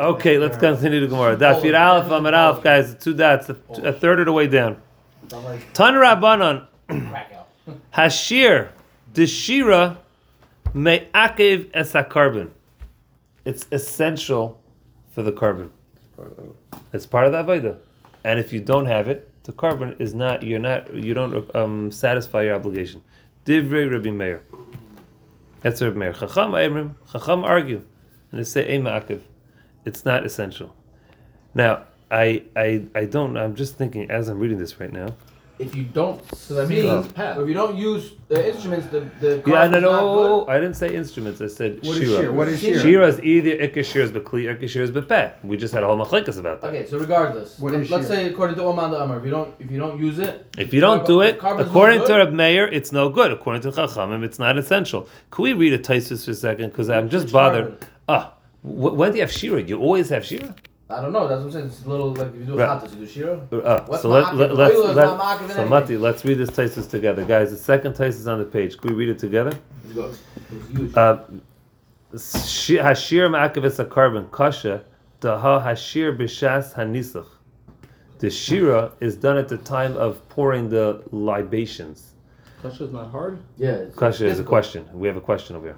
Okay, let's continue the Gemara. Daf Yud Aleph Amar Aleph, guys. Two dots, a, a third of the way down. Tan Rabbanon. Hashir Deshira Me'akev es korban. It's essential for the korban. It's part of the avodah, and if you don't have it, the korban is not. You're not. You don't um, satisfy your obligation. Divrei Rabbi Meir. That's Rabbi Meir. Chacham Aimrim. Chacham argue, and they say Ma'akev. It's not essential. Now, I, I, I don't. I'm just thinking as I'm reading this right now. If you don't So that sing, means- or if you don't use the instruments, the the Yeah, no, no, I didn't say instruments. I said What is shira. shir? What is shir? Shira is either ikka shira is bekli, ikka shira is bepeh. We just had a whole machlekes about that. Okay, so regardless, What let, is let's shir? say according to Oman the Amar, if you don't if you don't use it, If you don't do it, according to good? Reb Meir, it's no good. According to Chachamim, it's not essential. Can we read a Taisus for a second? Because I'm just bothered. korban? Ah, wh- when do you have shira? You always have shira. I don't know. That's what I'm saying. It's a little like if you do Right. chatas, you do shira. What's so let, let, let's, let, not ma'akev in so. Mati, let's read this Taisus together, guys. The second Taisus on the page. Can we read it together? It's good. It's huge. Uh, shi- Hashir ma'akev a korban kasha daha hashir b'shas hanisach. The shira is done at the time of pouring the libations. Kasha is not hard. yeah. Kasha is a question. We have a question over here.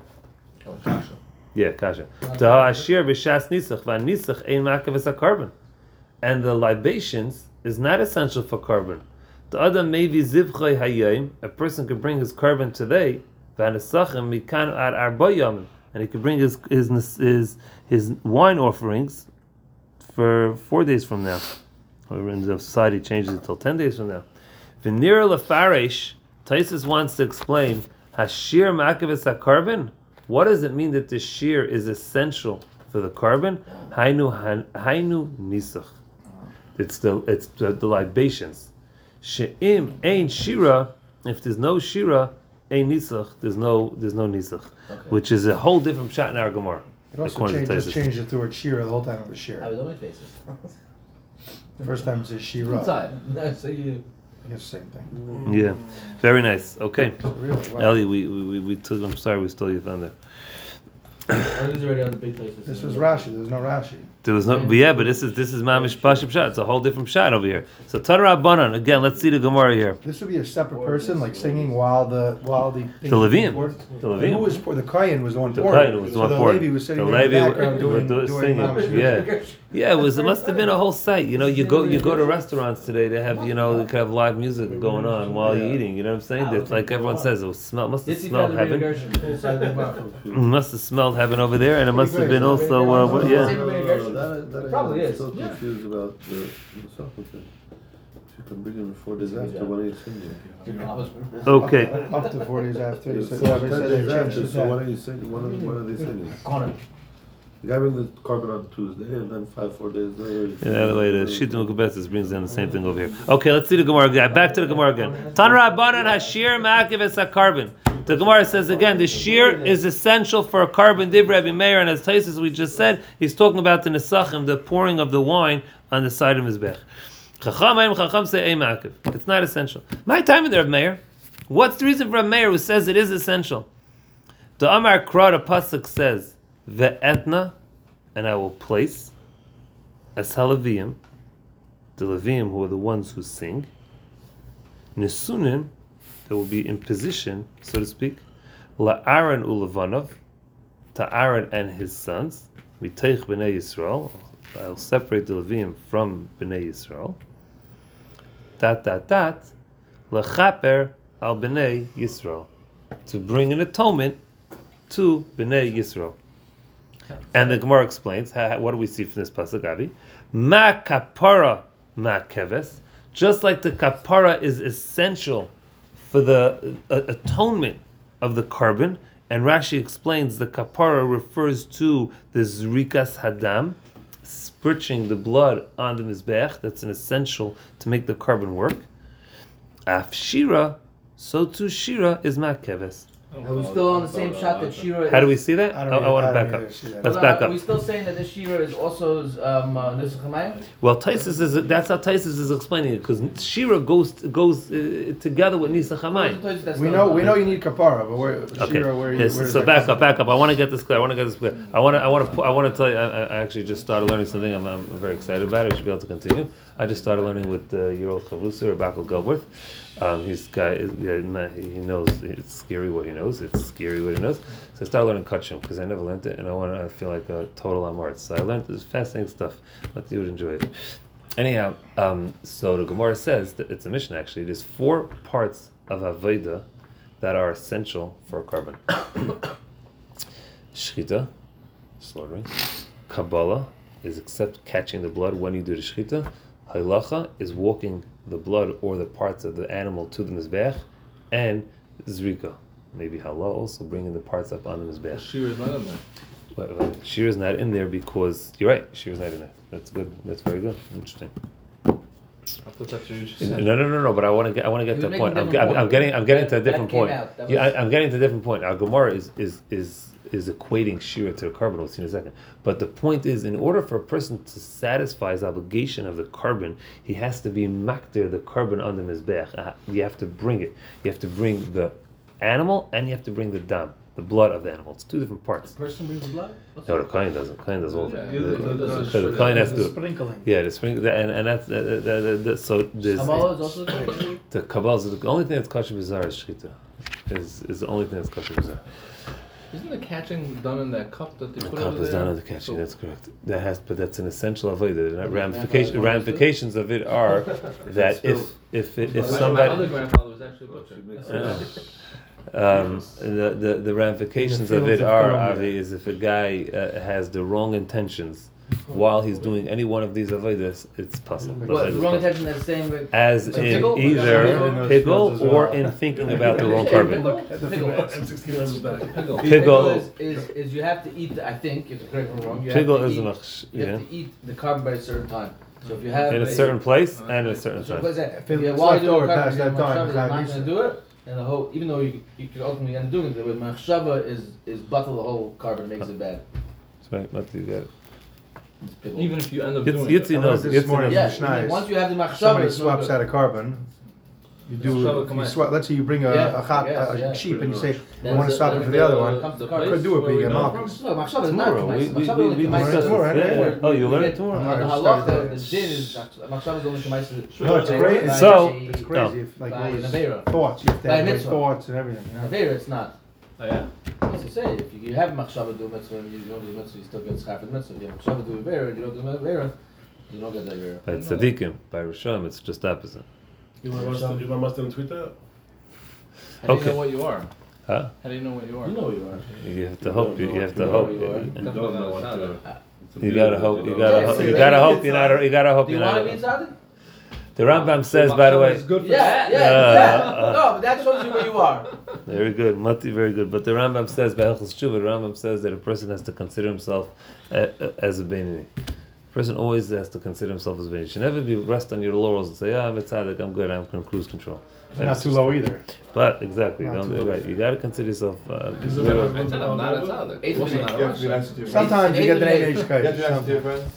Oh, kasha. Yeah, kasha. Daha hashir b'shas nisach v'anisach ein ma'akev a korban, and the libations is not essential for korban. The other maybe zivchay hayim. A person could bring his korban today. V'anisachim mikan ad arba and he could bring his his his his wine offerings for four days from now. Or in the society changes until ten days from now. Venir lefaresh, Taisus wants to explain hashir ma'akevis korban. What does it mean that the shir is essential for the korban? Hainu han- hainu nisach. It's the it's the, the libations. She'im ein shira. If there's no shira, ein nisach. There's no there's no nisach, which is a whole different shot in our Gemara. It also according to changed, just changed it to word shira the whole time it was I shira. was on my faces. The first time it says shira. Inside. So you. I guess same thing. Mm. Yeah, very nice. Okay, Really? Wow. Ellie, we, we, we, we took. I'm sorry, we stole your thunder. I was already on the big places. This was Rashi. There was no Rashi. There was no, but yeah, but this is this is mamish pashim shot. It's a whole different shot over here. So Tanara Banan again. Let's see the Gemara here. This would be a separate person, like singing while the while the. The Levium. The And Who was pour- the Kayan was the one The pouring. Kayan was the so one the pouring. Levi was sitting The there in the background doing, doing- doing singing. mamish Yeah. Yeah, it was. It must have been a whole sight. You know, you go you go to restaurants today. They have you know they could have live music going on while you're eating. You know what I'm saying? It's like everyone says, it was smell must have smelled heaven. Gershon, inside the mouth. It must have smelled heaven over there, and it must have been also uh, yeah. That, that Probably I'm is. so Yeah. confused about the, the soccer thing. If you can bring him four days after, when are you singing? Okay. Up to four days after. He said, so yeah, ten said they days changed after, it so back. when are you singing, when are, when are they singing? Connor. The guy brings the korban on Tuesday, and then five, four days later. Yeah, the way the Shita Mekubetzes brings down the same thing over here. Okay, let's see the Gemara again. Back to the Gemara again. Tanra Banan Hashir Ma'akiv es korban. The Gemara says again, the shir is essential for a korban. Div Rabbi Meir, and as Taisus we just said, he's talking about the nesachim, the pouring of the wine on the side of his bech. Chacham Chacham say It's not essential. My time in there, Meir. What's the reason for a Meir who says it is essential? The Amar Kra, the pasuk says, Ve'etna, and I will place as Halavim, the Levim who are the ones who sing, Nesunim, that will be in position, so to speak, La'aron ulevanov, to Aaron and his sons, Miteich b'nei Yisrael, I'll separate the Levim from b'nei Yisrael, dat dat dat, Lechaper al b'nei Yisrael, to bring an atonement to b'nei Yisrael. And the Gemara explains, what do we see from this pasuk, Avi? Ma kapara ma keves. Just like the kapara is essential for the uh, atonement of the korban, and Rashi explains the kapara refers to the zrikas hadam, spritching the blood on the mizbech. That's an essential to make the korban work. Af shira, so too shira is ma keves. Are we still on the same shot that Shira? Is How do we see that? I I, don't. I want to back up. either see that. Let's Well, back Are we still saying that this Shira is also um, uh, Nusach Well, Taisus is that's how Taisus is explaining it because Shira goes goes uh, together with Nisa Chamayim. We know we know you need kapara, but where Okay. Shira, where Yes, where so does back up, back up. I want to get this clear. I want to get this clear. I want to, I want to, I want to tell you. I, I actually just started learning something. I'm, I'm very excited about it. We should be able to continue. I just started learning with uh, your old Chavrusa or Bakel Gelworth. Um, he's Yeah, he knows. It's scary what he knows. It's scary what he knows. So I started learning Kachim because I never learned it, and I want to. Feel like a total amart. So I learned this fascinating stuff. But you would enjoy it. Anyhow, um, so the Gemara says that it's a mission. Actually, there's four parts of Aveda that are essential for korban. Shchita, slaughtering. Kabbalah is except catching the blood when you do the shchita. Halacha is walking the blood or the parts of the animal to the mizbech, and zrika, maybe halal also bringing the parts up on the mizbech. Shira is not in there. But, uh, but shear is not in there because you're right. Shear is not in there. That's good. That's very good. Interesting. I thought that's what you just No, no, no, no. But I want to get. I want to get to the point. a I'm, different I'm, I'm getting. I'm getting to a That- that different point. out. Yeah, was- I, I'm getting to a different point. Our Gemara is is is is equating shira to the korban. We'll see in a second. But the point is, in order for a person to satisfy his obligation of the korban, he has to be makdir the korban on the mizbech. Uh, You have to bring it. You have to bring the animal, and you have to bring the dam, the blood of the animal. It's two different parts. The Person brings the blood? No, the kohen doesn't. Kohen does all Yeah, that. the- the- the- The- the- the kohen has to. sprinkling. Yeah, the spring, and and that's uh, the, the, the, so there's Kabbalah is also the the kabbalah. is The only thing that's kosher b'zar is shchita. Is is the only thing that's kosher b'zar. Isn't the catching done in that cup that they The put cup over is there? done on the catching. So- That's correct. That has, but that's an essential avodah. The Okay, ramification, ramifications of it are that if if it, if My- My other somebody. grandfather was actually a butcher. Um, the, the the ramifications of it are Avi, is if a guy uh, has the wrong intentions while he's doing any one of these avodas, it's possible. What, wrong intention that's saying with As It's in piggul? either Piggul? piggul or in thinking about the wrong korban. Piggul. Piggul. is, is, is you have to eat, the, I think, if correct me wrong, you Piggul have to is a eat, mach- you have to eat the korban by a certain time. So if you have in a certain place and at a certain so time. what's that? If If you it's while left you're doing over korban, past you're that time, you're not not going to do it. And the whole, even though you, you could ultimately end up doing it, with machshava is is bottle the whole korban makes it bad. That's right, Mati, you got it. It's piggul. Even if you end up Yitz- doing Yitzi it. I knows. learned this Yitzi morning. knows. yeah, Mishnah even is- once you have the machshava, Somebody it's no swaps good. out a korban. You do. Machshava You command. swap, let's say you bring a, Yeah, a hot yes, a yeah. cheap and you say I That's want to the- swap it that's for the other one. comes to The korban. Could do it place where being we a know Malkus. Machshava is not Tomorrow, we, k'maisa. we, Machshava we, only we k'maisa. discussed this. right? Yeah, yeah. Oh, you learn it Uh, tomorrow? Tomorrow. the Alright, halacha, start the din is machshava is only k'maisa. No, it's crazy. So- It's crazy if like By all these Nevera. thoughts, you have to By have mitzvah. thoughts and everything. you know? Avera, it's not. Oh, yeah? As you say, if you have machshava do mitzvah you don't do mitzvah, you still get schaf and mitzvah. If you have machshava do avera and you don't do avera, you don't get avera. By tzaddikim, by Rishon, it's just opposite. You want must you must tweet that? How do you Okay. know what you are? Huh? How do you know what you are? You know who you are. You have to hope. You, you have to You know hope. who you are. You, Definitely don't know not what a to- tzaddik. you gotta hope. You gotta. Yeah, hope. see, You that gotta is hope. You're not. You gotta hope. Do you You're want to be not. tzaddik? The Rambam says, by the way. good Yeah, yeah, Uh, yeah. uh. No, but that shows you where you are. Very good, Mati, very good. But the Rambam says, by Hilchos Tshuva, the Rambam says that a person has to consider himself uh, uh, as a Beinoni. A person always has to consider himself as a Beinoni. You should never be rest on your laurels and say, yeah, I'm a tzaddik, I'm good, I'm in cruise control. Not too low either. But exactly, Not don't, too right. You gotta consider yourself. Uh, Is it little- I said I'm not a tzaddik. Eight Also not a minutes. Russian. Sometimes you get the name Eight- H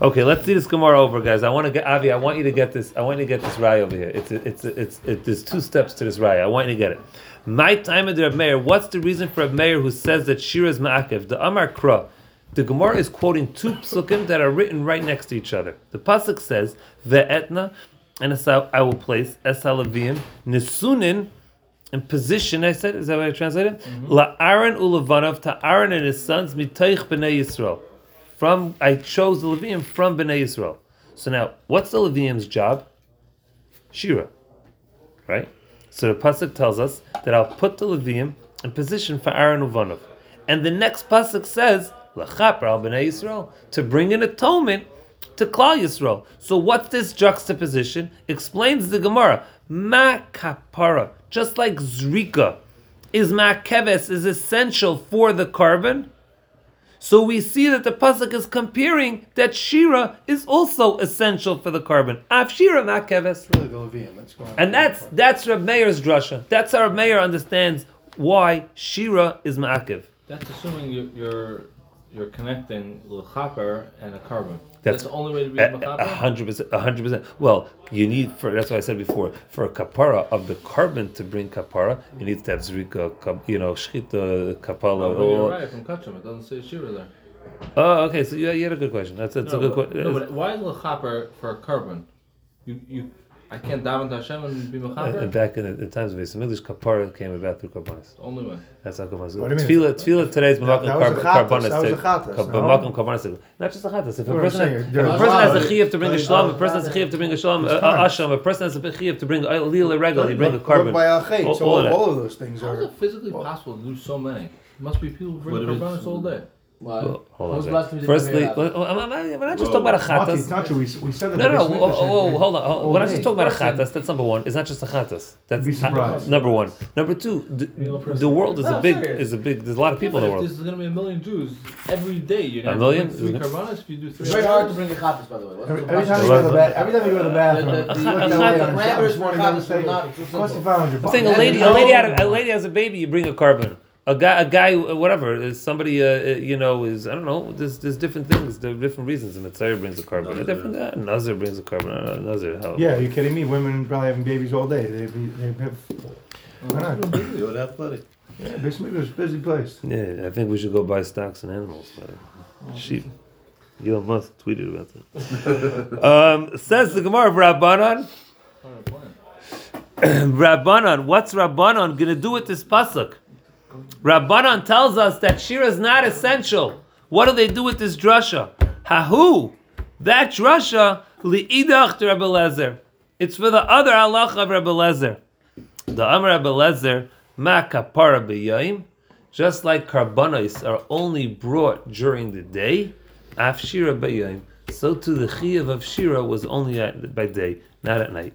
Okay, let's see this Gemara over, guys. I want to get Avi. I want you to get this. I want you to get this rye over here. It's it's it's it, there's two steps to this rye. I want you to get it. My time of the Reb Meir. What's the reason for a Meir who says that Shira is ma'akev? The Amar Kra. The Gemara is quoting two psukim that are written right next to each other. The pasuk says ve'etna, and I will place es halavim nisunin in position. I said is that what I translated? Mm-hmm. La Aaron ulevanov to Aaron and his sons mitaych b'nei Yisrael from I chose the Levium from Bnei Yisrael. So now, what's the Levium's job? Shira, right? So the pasuk tells us that I'll put the Levium in position for Aaron Uvanov, and the next pasuk says Lachaper al Bnei Yisrael to bring an atonement to Klal Yisrael. So what's this juxtaposition? Explains the Gemara. Ma kapara, just like zrika, is ma keves is essential for the korban. So we see that the pasuk is comparing that shira is also essential for the korban. Af shira makeves. Really the Levium. That's going And that's that's Reb Meir's drasha. That's how Reb Meir understands why Shira is Ma'akiv. That's assuming you, you're you're connecting lechaper and a korban. That's That's, the only way to be A a hundred percent, a hundred percent. Well, you need for that's what I said before. For a kapara of the korban to bring kapara, you need to have zrika, you know, shchita, kapala. Oh, you're right from Kachim. It doesn't say Shira there. Oh, okay. So you, you had a good question. That's, that's no, a good question. no, but why is lechaper for a korban? You you, I can't daven to Hashem and be mechaper. And uh, back in the in times of Yisrael, English kapara came about through karbanis. the only way. That's how karbanis. What do you mean? Tefillah, tefillah today is That- b'makom that was a karb- chatas, that was a karbanis. chatas, no? B'makom karbanis. Not just a chatas. If a What I'm person, saying, has, if there a person has a a- chiyuv to bring a there's shalom, a- a person has a chiyuv to bring a shalom, a a asham, a person has a chiyuv to bring a lila irregular, he bring a korban. By al All- so all all, of that. all of those things are. How is are. it physically possible to do so many? Must be people who bring What if karbanis all day. Why? Well, hold on When's a the last second. time you did Firstly, Kaveh well, I'm, I'm, I'm not just talking about a Maki, it's chatas. not true. We, we said that. No, no, the no. Bris Whoa, whoa, hold on. hold- When I oh, just talking about a chatas, that's number one. It's not just a chatas. That's Be number one. Number two, the, the world is a big, serious. is a big. There's a lot of people in the world. There's going to be a million Jews every day. You're A million? three karbanis you do three. It's very hard to bring a chatas, by the way. Every, every time process? you go to the bath, every time you go to the bathroom, The- the- you look the- at the- the lady the on parameters this morning, chatas they is say, not cost simple. 500 I'm saying a lady, a lady a, a lady has a baby. You bring a korban. A guy, a guy, whatever. is Somebody, uh, uh, you know, is I don't know. There's there's different things. There are different reasons. A Mitzvah brings a korban. A different uh, Nazir brings a korban. Uh, Nazir. How? Yeah, are you kidding me? Women probably having babies all day. They, they have. Why not? You would have plenty. Yeah, basically, it's a busy place. Yeah, I think we should go buy stocks and animals. uh, sheep. Elon Musk tweeted about that. um, says the Gemara, of Rabbanon. Rabbanon, what's Rabbanon gonna do with this pasuk? Rabbanon tells us that Shira is not essential. What do they do with this drasha? Hahu, that drasha liidach to Rebbe Lezer. It's for the other halacha of Rebbe Lezer. The Amr Rebbe Lezer ma kapara. Just like karbanos are only brought during the day, af shira b'yayim. So too the chiyuv of shira was only at, by day, not at night.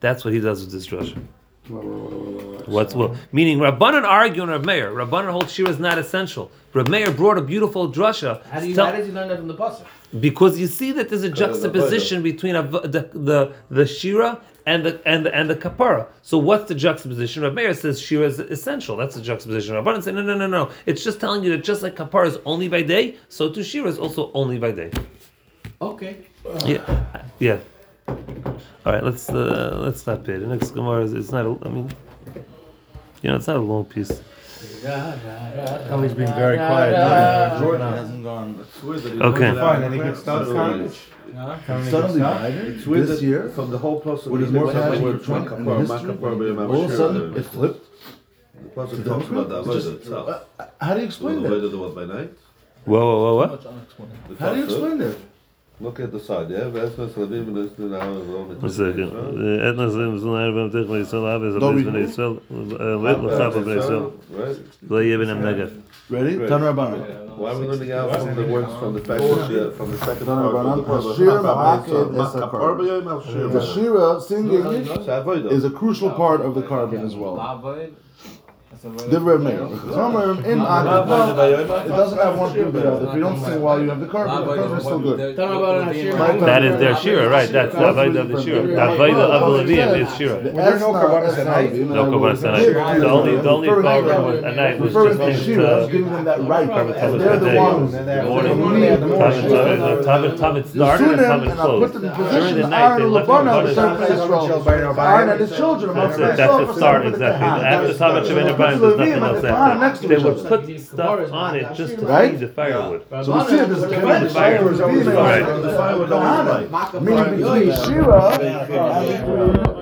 That's what he does with this drasha. What's what? Meaning Rabbanan argue on Rab Meir. Rabbanan holds Shira is not essential. Rab Meir brought a beautiful drasha. How do you, Tell- how does he learn that from the pasuk? because you see that there's a juxtaposition between a, the, the the Shira and the and the, and the Kapara. So what's the juxtaposition? Rab Meir says Shira is essential. That's the juxtaposition. Rabbanan say no no no no. It's just telling you that just like Kapara is only by day, so too Shira is also only by day. Okay. Yeah, yeah. All right, let's uh, let's stop here. The next Gemara is it's not. A, I mean, you know, it's not a long piece. Ellie's being very quiet. Uh, Jordan hasn't gone. It's weird that he Okay. pointed out Fine, any good stuff, suddenly- Connie? Connie, Suddenly good stuff? divided It's weird this that year. from the whole process. With he his more went up passion in Makapar, history, all of a HaShir, sudden uh, it flipped. The pasuk talks about the avodah itself. Uh, How do you So explain the that? avodah that was by night. Whoa whoa whoa what? The How do you pasuk, explain that? Look at the side, yeah. V'esmes Ravim v'nesnu na'al v'om One second. Etna Zlim Zlim Arabim Tech Yisrael Aves Don't Abes read Bnei Yisrael Lit L'chab Bnei Yisrael Lo Yeh B'nem Negev. Ready? Right. Tan Rabbanan. Why are we learning out from the words from the fact that she, from the second Tan part of the Rabbanan. Shir Ma'aked Makapar Esakar. B'Yom HaShir. The Shira singing It's is a crucial part of the korban as well. Divrei Meir. Chomer in Aked. It doesn't have one to do the other. If you don't sing while you have the korban, the korban is still good. That is their Shira, right? That's the Avodah of the Shira. The Avodah of the Levim is Shira. Well, there are no karbanos at night. No Karbanos at night. The only the only korban was at night was Referring just to linked Shira, to uh, giving them that right. Karban Tamid They're the Day. ones. And then morning. the the started and Sunim, Tamid and I put closed. them in During position, the night they Aaron left Labana, the the Karbanos. same place Israel. Aaron and his children amongst That's it. That's myself. the start exactly. After Tamid Shemini Bayim, there's nothing else after. They would put stuff on it just to Right? feed the firewood. So we see it as a connection. Fire. Shira is being Right. the fire would always light. Meaning between Shira and between